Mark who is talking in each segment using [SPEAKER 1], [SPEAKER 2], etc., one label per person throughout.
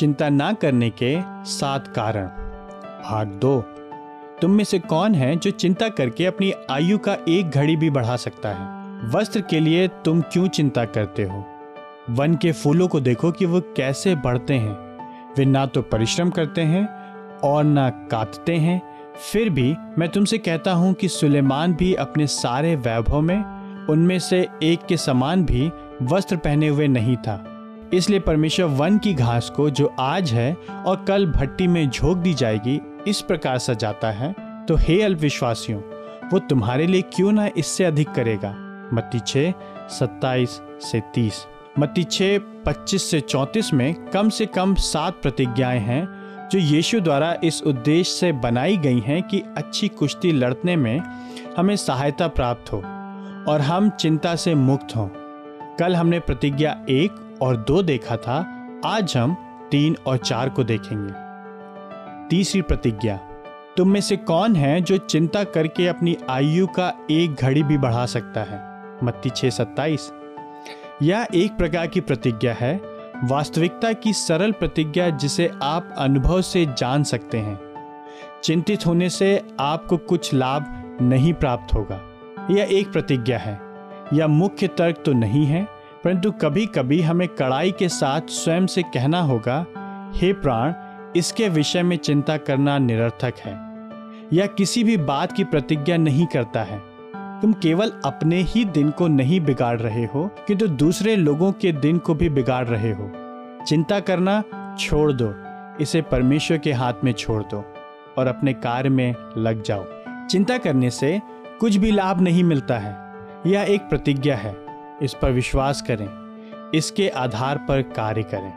[SPEAKER 1] चिंता ना करने के सात कारण। भाग दो। तुम में से कौन है जो चिंता करके अपनी आयु का एक घड़ी भी बढ़ा सकता है? वस्त्र के लिए तुम क्यों चिंता करते हो? वन के फूलों को देखो कि वो कैसे बढ़ते हैं। वे ना तो परिश्रम करते हैं और ना काटते हैं। फिर भी मैं तुमसे कहता हूँ कि सुलेमान भी अपने सारे वैभव में उनमें से एक के समान भी वस्त्र पहने हुए नहीं था। इसलिए परमेश्वर वन की घास को जो आज है और कल भट्टी में झोंक दी जाएगी, इस प्रकार सजाता है। तो हे अल्पविश्वासियों, वो तुम्हारे लिए क्यों ना इससे अधिक करेगा? मत्ती छः, सत्ताईस से तीस। मत्ती छः, पच्चीस से चौंतीस में कम से कम सात प्रतिज्ञाएँ हैं, जो यीशु द्वारा इस उद्देश्य से बनाई गई हैं कि अच्छी कुश्ती लड़ने में हमें सहायता प्राप्त हो और हम चिंता से मुक्त हों। कल हमने प्रतिज्ञा एक और दो देखा था, आज हम तीन और चार को देखेंगे। तीसरी प्रतिज्ञा, तुम में से कौन है जो चिंता करके अपनी आयु का एक घड़ी भी बढ़ा सकता है? मत्ती छः सत्ताईस। यह एक प्रकार की प्रतिज्ञा है, वास्तविकता की सरल प्रतिज्ञा जिसे आप अनुभव से जान सकते हैं। चिंतित होने से आपको कुछ लाभ नहीं प्राप्त होगा। यह एक प्रतिज्ञा है, यह मुख्य तर्क तो नहीं है परंतु कभी कभी हमें कड़ाई के साथ स्वयं से कहना होगा, हे प्राण, इसके विषय में चिंता करना निरर्थक है, या किसी भी बात की प्रतिज्ञा नहीं करता है। तुम केवल अपने ही दिन को नहीं बिगाड़ रहे हो, किंतु तो दूसरे लोगों के दिन को भी बिगाड़ रहे हो। चिंता करना छोड़ दो, इसे परमेश्वर के हाथ में छोड़ दो, और अपने कार्य में लग जाओ। चिंता करने से कुछ भी लाभ नहीं मिलता है, यह एक प्रतिज्ञा है। इस पर विश्वास करें, इसके आधार पर कार्य करें।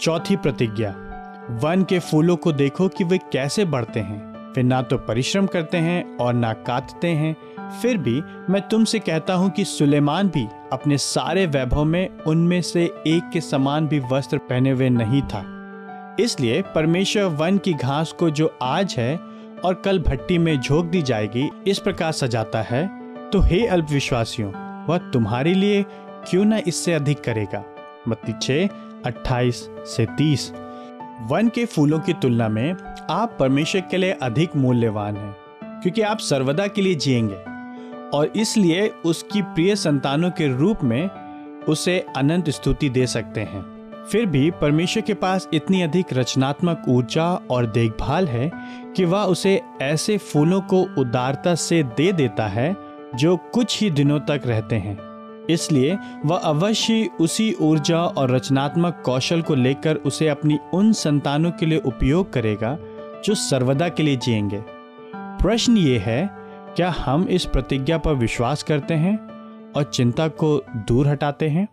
[SPEAKER 1] चौथी प्रतिज्ञा, वन के फूलों को देखो कि वे कैसे बढ़ते हैं। वे ना तो परिश्रम करते हैं और ना काटते हैं। फिर भी मैं तुमसे कहता हूँ कि सुलेमान भी अपने सारे वैभव में उनमें से एक के समान भी वस्त्र पहने हुए नहीं था। इसलिए परमेश्वर वन की घास को जो आज है और कल भट्टी में झोंक दी जाएगी, इस प्रकार सजाता है। तो हे अल्पविश्वासियों वह तुम्हारे लिए क्यों न इससे अधिक करेगा? मत्ती छः, अट्ठाईस से तीस। वन के फूलों की तुलना में आप परमेश्वर के लिए अधिक मूल्यवान हैं, क्योंकि आप सर्वदा के लिए जिएँगे, और इसलिए उसकी प्रिय संतानों के रूप में उसे अनंत स्तुति दे सकते हैं। फिर भी परमेश्वर के पास इतनी अधिक रचनात्मक ऊर्जा और देखभाल है कि वह उसे ऐसे फूलों को उदारता से दे देता है जो कुछ ही दिनों तक रहते हैं। इसलिए वह अवश्य उसी ऊर्जा और रचनात्मक कौशल को लेकर उसे अपनी उन संतानों के लिए उपयोग करेगा, जो सर्वदा के लिए जिएँगे। प्रश्न ये है, क्या हम इस प्रतिज्ञा पर विश्वास करते हैं और चिंता को दूर हटाते हैं?